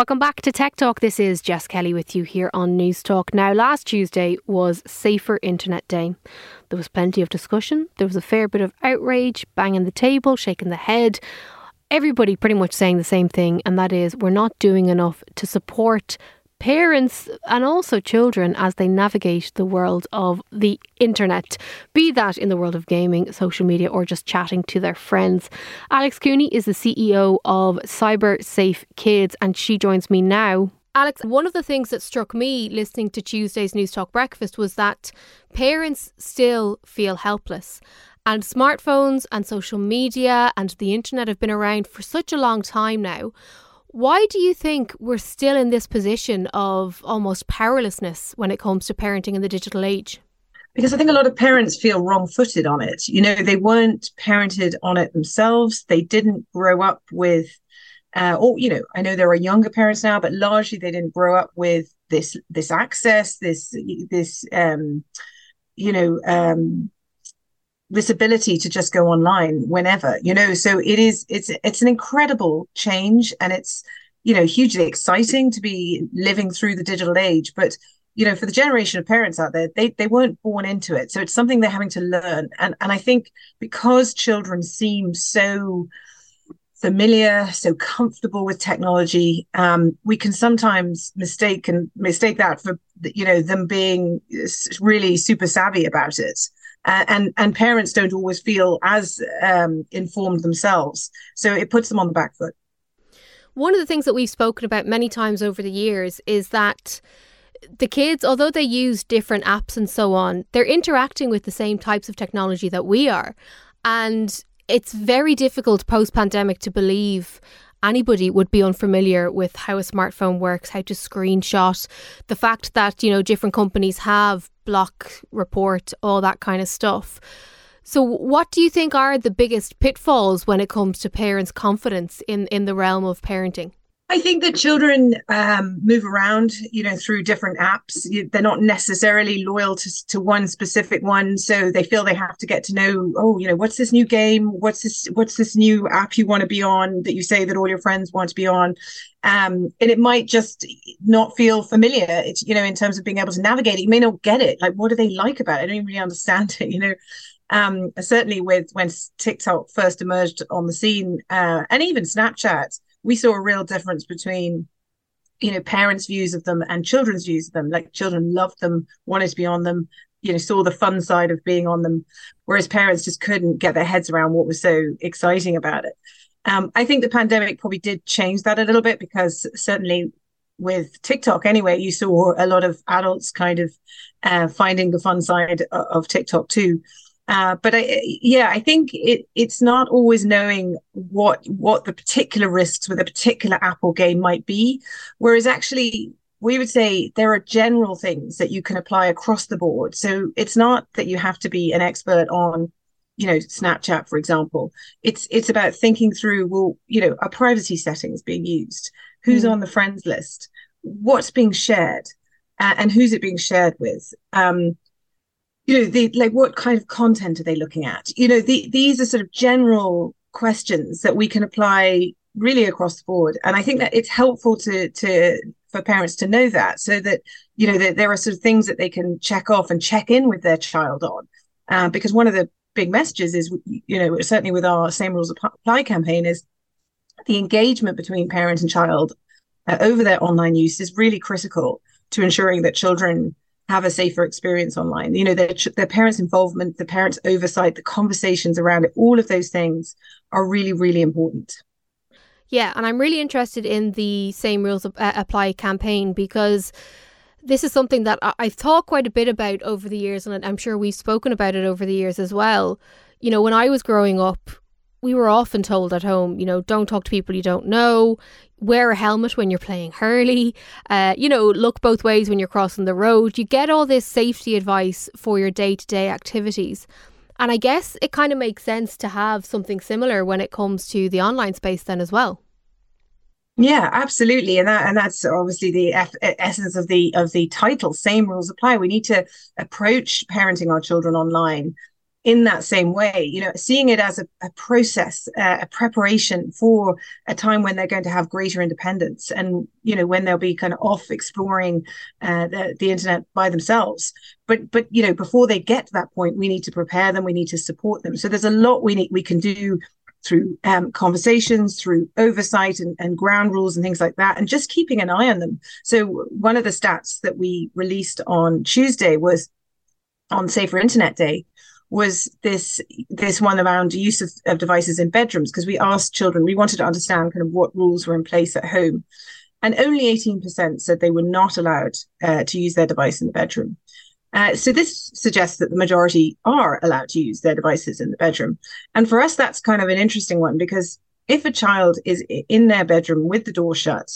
Welcome back to Tech Talk. This is Jess Kelly with you here on Newstalk. Now, last Tuesday was Safer Internet Day. There was plenty of discussion, there was a fair bit of outrage, banging the table, shaking the head. Everybody pretty much saying the same thing, and that is we're not doing enough to support parents and also children as they navigate the world of the internet, be that in the world of gaming, social media, or just chatting to their friends. Alex Cooney is the CEO of Cyber Safe Kids, and she joins me now. Alex, one of the things that struck me listening to Tuesday's Newstalk Breakfast was that parents still feel helpless. And smartphones and social media and the internet have been around for such a long time now. Why do you think we're still in this position of almost powerlessness when it comes to parenting in the digital age? Because I think a lot of parents feel wrong footed on it. You know, they weren't parented on it themselves. They didn't grow up with, uh, or, you know, I know there are younger parents now, but largely they didn't grow up with this, this access, this, this, um, you know, um, this ability to just go online whenever you know? So it is it's it's an incredible change and it's you know hugely exciting to be living through the digital age. But you know for the generation of parents out there they they weren't born into it. So it's something they're having to learn. And and i think because children seem so familiar so comfortable with technology um, we can sometimes mistake and mistake that for you know them being really super savvy about it and and parents don't always feel as um, informed themselves. So it puts them on the back foot. One of the things that we've spoken about many times over the years is that the kids although they use different apps and so on they're interacting with the same types of technology that we are. And it's very difficult post pandemic to believe anybody would be unfamiliar with how a smartphone works, how to screenshot, the fact that, you know, different companies have block report, all that kind of stuff. So what do you think are the biggest pitfalls when it comes to parents' confidence in, in the realm of parenting? I think that children um, move around, you know, through different apps. They're not necessarily loyal to, to one specific one, so they feel they have to get to know. Oh, you know, what's this new game? What's this? What's this new app you want to be on that you say that all your friends want to be on? Um, and it might just not feel familiar. It's you know, in terms of being able to navigate it, you may not get it. Like, what do they like about it? I don't even really understand it. You know, um, certainly with when TikTok first emerged on the scene, uh, and even Snapchat we saw a real difference between you know parents views of them and children's views of them. Like children loved them wanted to be on them you know saw the fun side of being on them whereas parents just couldn't get their heads around what was so exciting about it. Um, i think the pandemic probably did change that a little bit because certainly with tiktok anyway you saw a lot of adults kind of uh, finding the fun side of, of tiktok too uh, but I, yeah, I think it, it's not always knowing what what the particular risks with a particular Apple game might be, whereas actually we would say there are general things that you can apply across the board. So it's not that you have to be an expert on, you know, Snapchat, for example. It's it's about thinking through, well, you know, are privacy settings being used? Who's mm. on the friends list? What's being shared? Uh, and who's it being shared with? Um, you know the like what kind of content are they looking at? You know the, these are sort of general questions that we can apply really across the board. And i think that it's helpful to to for parents to know that so that you know that there are sort of things that they can check off and check in with their child on. Uh, because one of the big messages is you know certainly with our same rules apply campaign is the engagement between parent and child uh, over their online use is really critical to ensuring that children have a safer experience online. You know, their, their parents' involvement, the parents' oversight, the conversations around it, all of those things are really, really important. Yeah, and I'm really interested in the Same Rules uh, Apply campaign because this is something that I've thought quite a bit about over the years, and I'm sure we've spoken about it over the years as well. You know, when I was growing up, we were often told at home, you know, don't talk to people you don't know, wear a helmet when you're playing hurley, uh, you know, look both ways when you're crossing the road. You get all this safety advice for your day to day activities. And I guess it kind of makes sense to have something similar when it comes to the online space then as well. Yeah, absolutely, and that and that's obviously the essence of the of the title. Same rules apply. We need to approach parenting our children online in that same way, you know, seeing it as a, a process, uh, a preparation for a time when they're going to have greater independence and, you know, when they'll be kind of off exploring uh, the, the internet by themselves. But, but, you know, before they get to that point, we need to prepare them, we need to support them. So there's a lot we need, we can do through um, conversations, through oversight and, and ground rules and things like that, and just keeping an eye on them. So one of the stats that we released on Tuesday was on Safer Internet Day was this this one around use of, of devices in bedrooms because we asked children we wanted to understand kind of what rules were in place at home. And only 18% said they were not allowed uh, to use their device in the bedroom. Uh, so this suggests that the majority are allowed to use their devices in the bedroom. And for us that's kind of an interesting one because if a child is in their bedroom with the door shut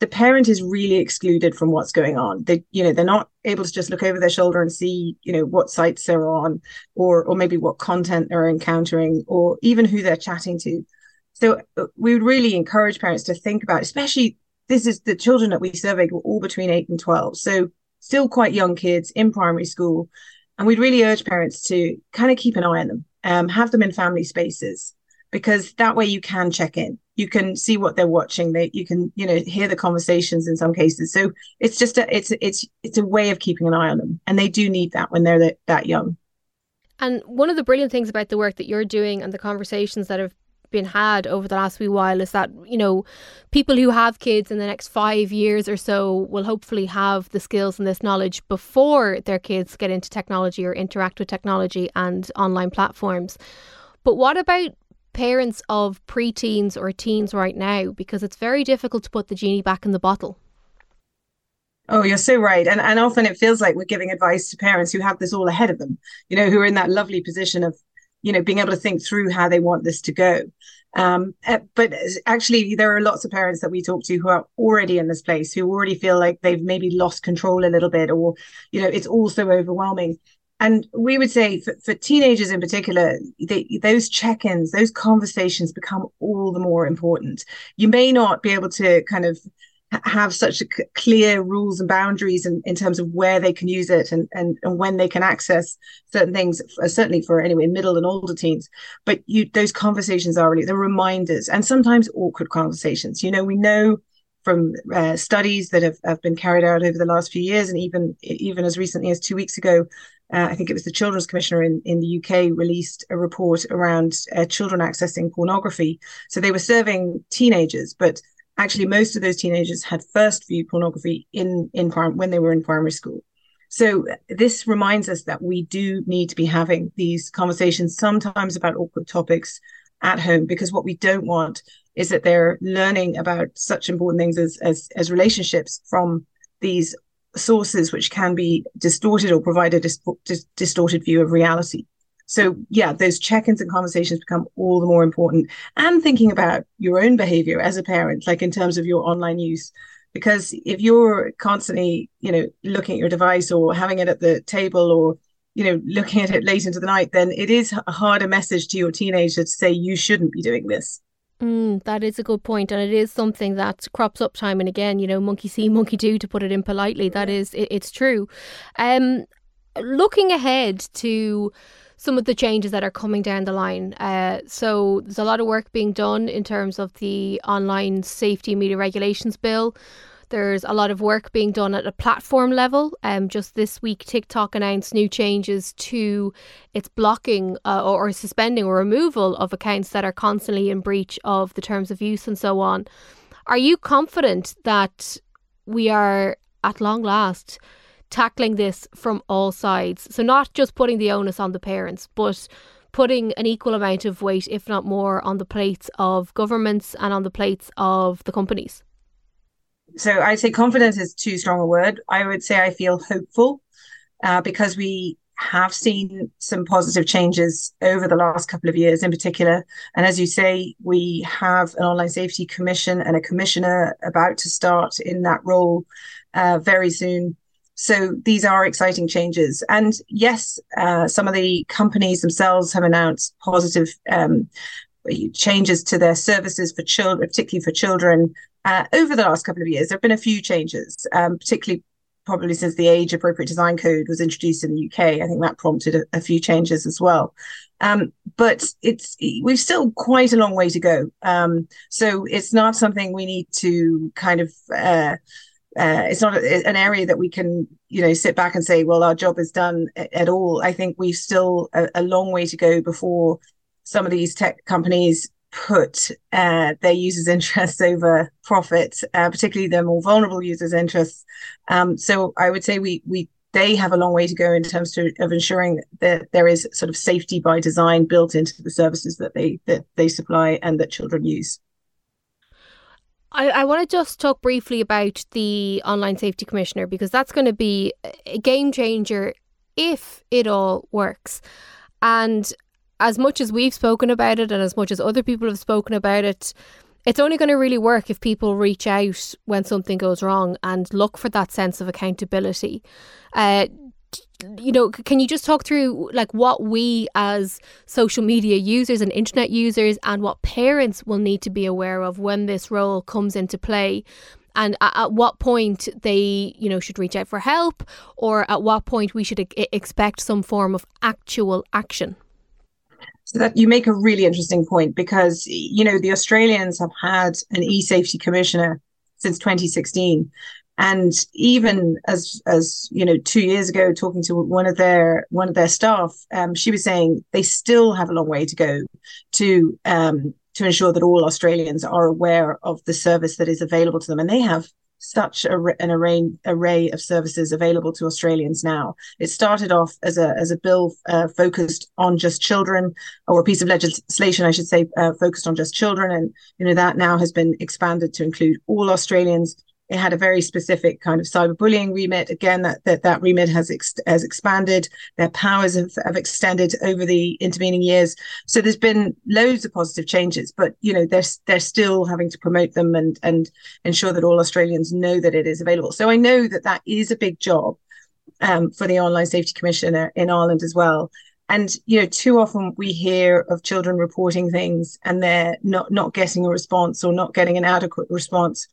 the parent is really excluded from what's going on. They, you know, they're not able to just look over their shoulder and see, you know, what sites they're on, or or maybe what content they're encountering, or even who they're chatting to. So uh, we would really encourage parents to think about, especially this is the children that we surveyed were all between eight and twelve, so still quite young kids in primary school, and we'd really urge parents to kind of keep an eye on them, um, have them in family spaces because that way you can check in. You can see what they're watching. They you can you know hear the conversations in some cases. So it's just a it's it's it's a way of keeping an eye on them and they do need that when they're that, that young. And one of the brilliant things about the work that you're doing and the conversations that have been had over the last wee while is that you know people who have kids in the next five years or so will hopefully have the skills and this knowledge before their kids get into technology or interact with technology and online platforms. But what about parents of preteens or teens right now because it's very difficult to put the genie back in the bottle. Oh, you're so right. And and often it feels like we're giving advice to parents who have this all ahead of them, you know, who are in that lovely position of, you know, being able to think through how they want this to go. Um, eh, but actually, there are lots of parents that we talk to who are already in this place, who already feel like they've maybe lost control a little bit, or, you know, it's all so overwhelming and we would say for, for teenagers in particular those check-ins those conversations become all the more important. You may not be able to kind of have such clear rules and boundaries in, in terms of where they can use it and, and, and when they can access certain things uh, certainly for anyway middle and older teens. But you those conversations are really the reminders and sometimes awkward conversations. You know we know from uh, studies that have, have been carried out over the last few years and even even as recently as two weeks ago uh, I think it was the Children's Commissioner in, in the UK released a report around uh, children accessing pornography. So they were serving teenagers, but actually most of those teenagers had first viewed pornography in in prim- when they were in primary school. So this reminds us that we do need to be having these conversations sometimes about awkward topics at home because what we don't want is that they're learning about such important things as as, as relationships from these sources which can be distorted or provide a dis- dis- distorted view of reality. So, yeah, those check ins and conversations become all the more important. And thinking about your own behavior as a parent, like in terms of your online use. Because if you're constantly, you know, looking at your device or having it at the table or, you know, looking at it late into the night, then it is a harder message to your teenager to say you shouldn't be doing this. Mm, that is a good point, and it is something that crops up time and again. You know, monkey see, monkey do, to put it in politely. That is, it, it's true. Um, looking ahead to some of the changes that are coming down the line. Uh, so there's a lot of work being done in terms of the online safety media regulations bill. There's a lot of work being done at a platform level. Um, just this week, TikTok announced new changes to its blocking uh, or, or suspending or removal of accounts that are constantly in breach of the terms of use and so on. Are you confident that we are at long last tackling this from all sides? So, not just putting the onus on the parents, but putting an equal amount of weight, if not more, on the plates of governments and on the plates of the companies? So I'd say confidence is too strong a word. I would say I feel hopeful uh, because we have seen some positive changes over the last couple of years in particular. And as you say, we have an online safety commission and a commissioner about to start in that role uh, very soon. So these are exciting changes. And yes, uh, some of the companies themselves have announced positive um, changes to their services for children, particularly for children, uh, over the last couple of years, there have been a few changes, um, particularly probably since the age appropriate design code was introduced in the UK. I think that prompted a, a few changes as well. Um, but it's we've still quite a long way to go. Um, so it's not something we need to kind of. Uh, uh, it's not a, an area that we can, you know, sit back and say, well, our job is done at, at all. I think we've still a, a, long way to go before some of these tech companies put uh, their users' interests over profit, uh, particularly their more vulnerable users' interests. Um, so I would say we we they have a long way to go in terms to, of ensuring that there is sort of safety by design built into the services that they that they supply and that children use. I, I want to just talk briefly about the Online Safety Commissioner because that's going to be a game changer if it all works. And as much as we've spoken about it and as much as other people have spoken about it, it's only going to really work if people reach out when something goes wrong and look for that sense of accountability. Uh, you know, can you just talk through like what we as social media users and internet users and what parents will need to be aware of when this role comes into play? And at, what point they, you know, should reach out for help, or at what point we should expect some form of actual action. So that you make a really interesting point because you know the Australians have had an e-safety commissioner since 2016 and even as as you know two years ago talking to one of their one of their staff um, she was saying they still have a long way to go to um, to ensure that all Australians are aware of the service that is available to them. And they have such a, an array array of services available to Australians now. It started off as a as a bill uh, focused on just children, or a piece of legislation, I should say, uh, focused on just children, and you know that now has been expanded to include all Australians. It had a very specific kind of cyberbullying remit. Again, that that, that remit has ex- has expanded. Their powers have, have extended over the intervening years. So there's been loads of positive changes, but you know they're they're still having to promote them and and ensure that all Australians know that it is available. So I know that that is a big job um, for the Online Safety Commissioner in Ireland as well. And you know, too often we hear of children reporting things and they're not not getting a response or not getting an adequate response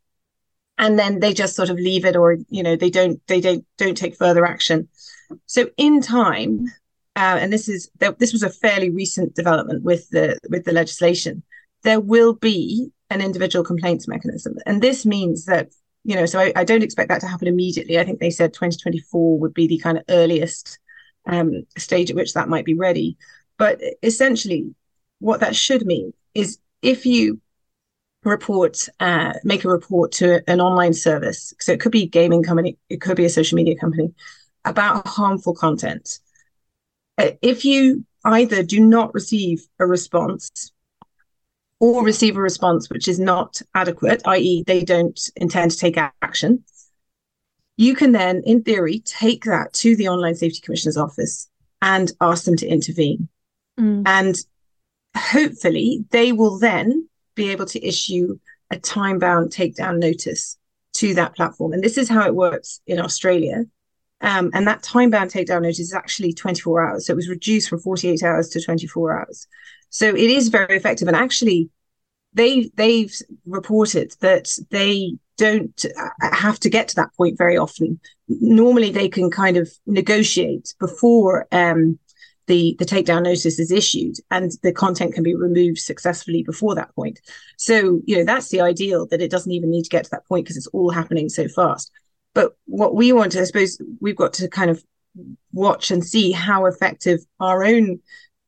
and then they just sort of leave it or you know they don't they don't don't take further action. So in time uh, and this is this was a fairly recent development with the with the legislation there will be an individual complaints mechanism. And this means that you know so I, I don't expect that to happen immediately. I think they said 2024 would be the kind of earliest um, stage at which that might be ready. But essentially what that should mean is if you report, uh, make a report to an online service. So it could be a gaming company, it could be a social media company about harmful content. Uh, if you either do not receive a response or receive a response which is not adequate, i.e., they don't intend to take action, you can then, in theory, take that to the Online Safety Commissioner's office and ask them to intervene. Mm. And hopefully, they will then be able to issue a time bound takedown notice to that platform. And this is how it works in Australia. Um, and that time bound takedown notice is actually 24 hours. So it was reduced from 48 hours to 24 hours. So it is very effective. And actually, they they've reported that they don't have to get to that point very often. Normally, they can kind of negotiate before um, the the takedown notice is issued and the content can be removed successfully before that point. So you know that's the ideal that it doesn't even need to get to that point because it's all happening so fast. But what we want to i suppose we've got to kind of watch and see how effective our own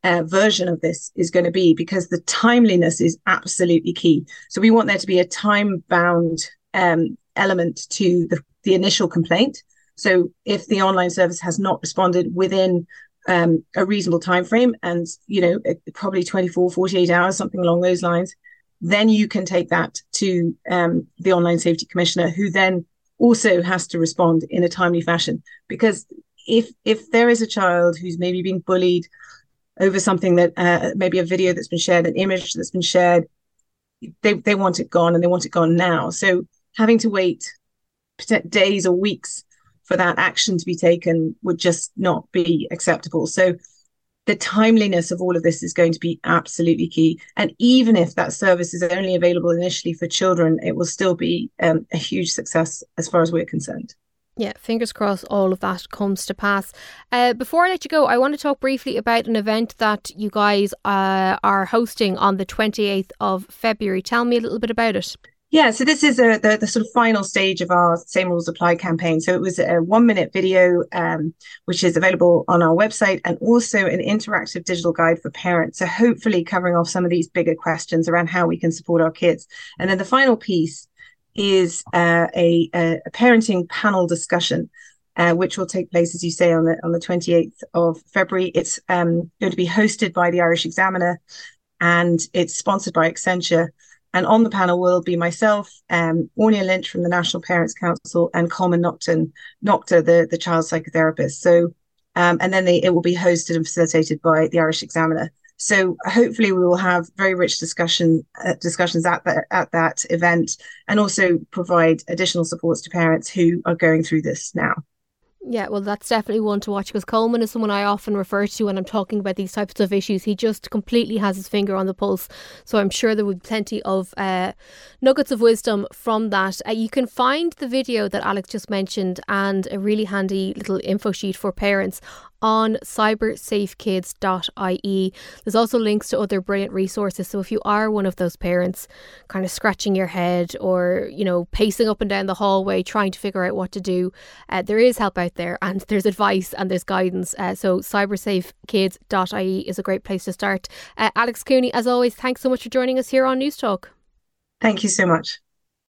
uh, version of this is going to be because the timeliness is absolutely key. So we want there to be a time bound um, element to the, the initial complaint. So if the online service has not responded within um, a reasonable time frame and you know probably 24 48 hours something along those lines then you can take that to um, the online safety commissioner who then also has to respond in a timely fashion. Because if if there is a child who's maybe being bullied over something that uh, maybe a video that's been shared an image that's been shared they, they want it gone and they want it gone now. So having to wait days or weeks for that action to be taken would just not be acceptable. So the timeliness of all of this is going to be absolutely key. And even if that service is only available initially for children, it will still be um, a huge success as far as we're concerned. Yeah, fingers crossed all of that comes to pass. Uh, before I let you go, I want to talk briefly about an event that you guys uh, are hosting on the 28th of February. Tell me a little bit about it. Yeah, so this is a, the, the sort of final stage of our Same Rules Apply campaign. So it was a one minute video, um, which is available on our website, and also an interactive digital guide for parents. So hopefully covering off some of these bigger questions around how we can support our kids. And then the final piece is uh, a, a, parenting panel discussion. Uh, which will take place, as you say, on the on the 28th of February. It's um, going to be hosted by the Irish Examiner, and it's sponsored by Accenture. And on the panel will be myself, um, Áine Lynch from the National Parents Council, and Colman Naughton, Noctor, the, the child psychotherapist. So, um, and then they, it will be hosted and facilitated by the Irish Examiner. So hopefully we will have very rich discussion uh, discussions at that at that event, and also provide additional supports to parents who are going through this now. Yeah, well, that's definitely one to watch because Colman is someone I often refer to when I'm talking about these types of issues. He just completely has his finger on the pulse. So I'm sure there will be plenty of uh, nuggets of wisdom from that. Uh, you can find the video that Alex just mentioned and a really handy little info sheet for parents on cybersafekids.ie. There's also links to other brilliant resources. So if you are one of those parents kind of scratching your head or, you know, pacing up and down the hallway trying to figure out what to do, uh, there is help out there and there's advice and there's guidance. Uh, so cybersafekids.ie is a great place to start. Uh, Alex Cooney, as always, thanks so much for joining us here on Newstalk. Thank you so much.